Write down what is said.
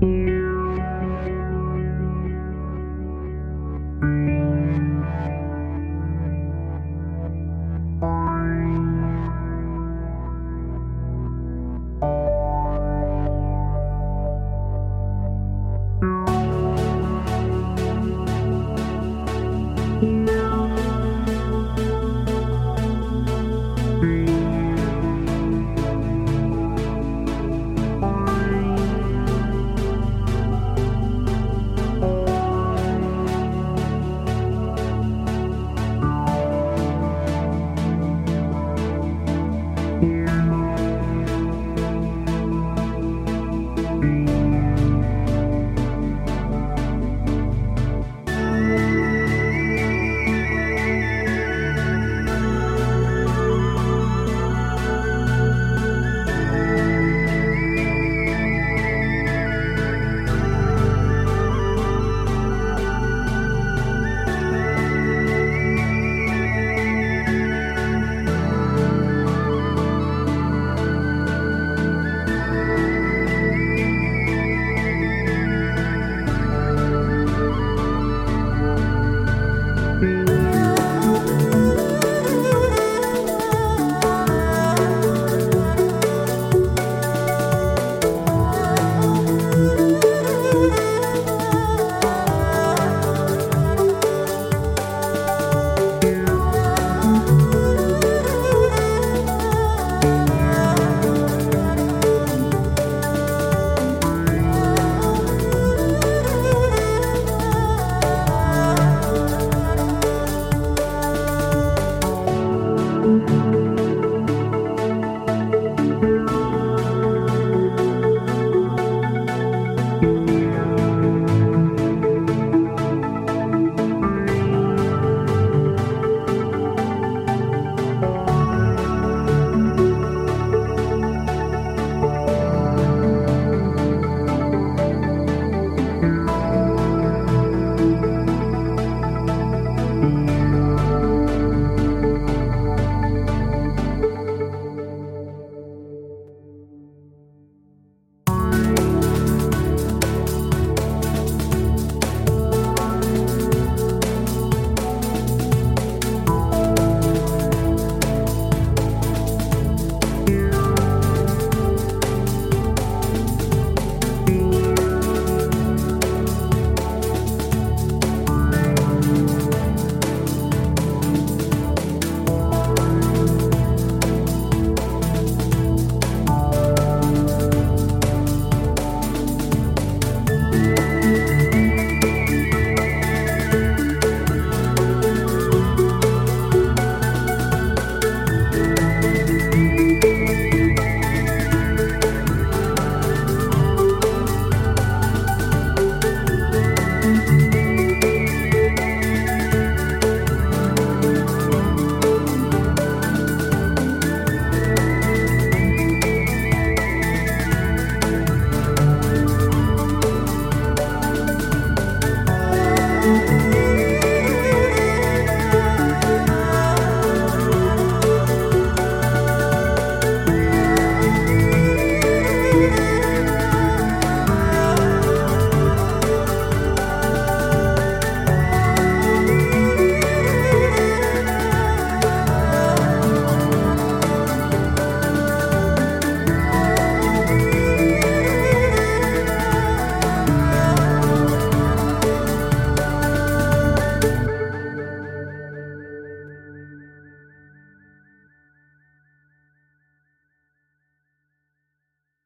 mm you